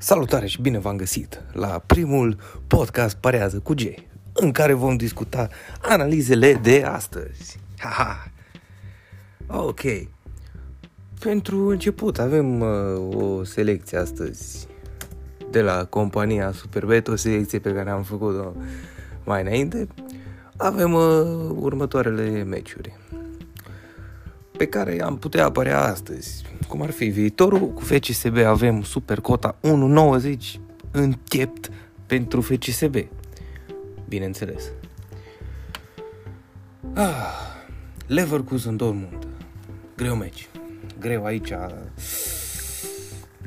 Salutare și bine v-am găsit la primul podcast Parează cu Jay, în care vom discuta analizele de astăzi. Haha. Ok. Pentru început avem uh, o selecție astăzi de la compania Superbet, o selecție pe care am făcut-o mai înainte. Avem uh, următoarele meciuri pe care am putea apărea astăzi cum ar fi viitorul. Cu FCSB avem supercota 1.90 închept pentru FCSB. Bineînțeles. Ah, Leverkusen Dortmund. Greu meci. Greu aici.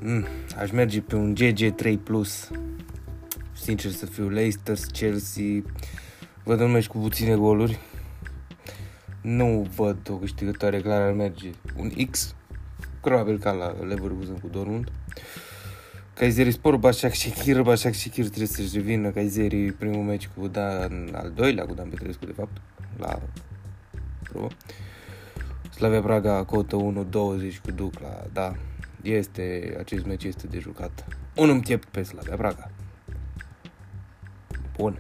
Mm, aș merge pe un GG3+. Plus. Sincer să fiu, Leicester, Chelsea. Văd un meci cu puține goluri. Nu văd o câștigătoare clară ar merge. Un X probabil ca la Leverkusen cu Dortmund. Kayseri Spor, Başak Şekir, Başak Şekir trebuie să-și revină Kayseri primul meci cu Dan, al doilea cu Dan Petrescu, de fapt, la Pro. Slavia Praga, cotă 1-20 cu Ducla, da, este, acest meci este de jucat. Un împiept pe Slavia Praga. Bun.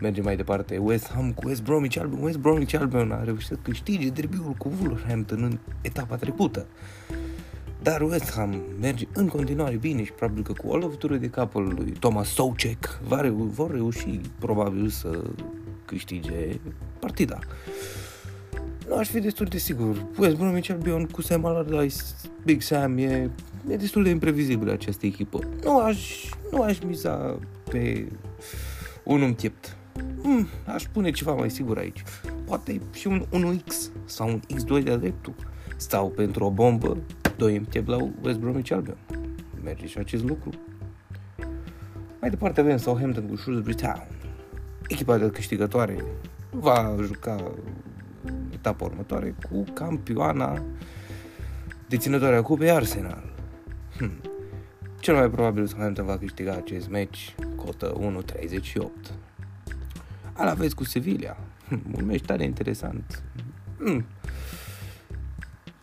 Mergem mai departe. West Ham cu West Bromwich Albion. West Bromwich Albion a reușit să câștige derbiul cu Wolverhampton în etapa trecută. Dar West Ham merge în continuare bine și probabil că cu o lovitură de capul lui Thomas Soucek va reu- vor reuși probabil să câștige partida. Nu aș fi destul de sigur. West Bromwich Albion cu Sam Allardyce, Big Sam, e, e destul de imprevizibil această echipă. Nu aș, nu aș miza pe un împiept hmm, aș pune ceva mai sigur aici. Poate și un 1X sau un X2 de dreptul. Sau pentru o bombă, 2 MT la West Bromwich Albion. Merge și acest lucru. Mai departe avem Southampton cu Shrewsbury Town. Echipa de câștigătoare va juca etapa următoare cu campioana deținătoarea cupei Arsenal. Hmm. Cel mai probabil Southampton va câștiga acest meci cotă 1.38 al aveți cu Sevilla. Hm, un meci tare interesant. Hm.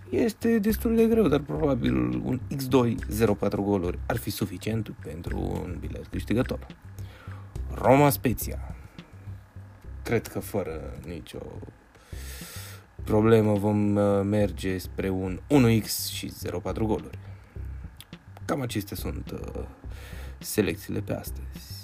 Este destul de greu, dar probabil un X2 0-4 goluri ar fi suficient pentru un bilet câștigător. Roma Spezia. Cred că fără nicio problemă vom uh, merge spre un 1x și 0-4 goluri. Cam acestea sunt uh, selecțiile pe astăzi.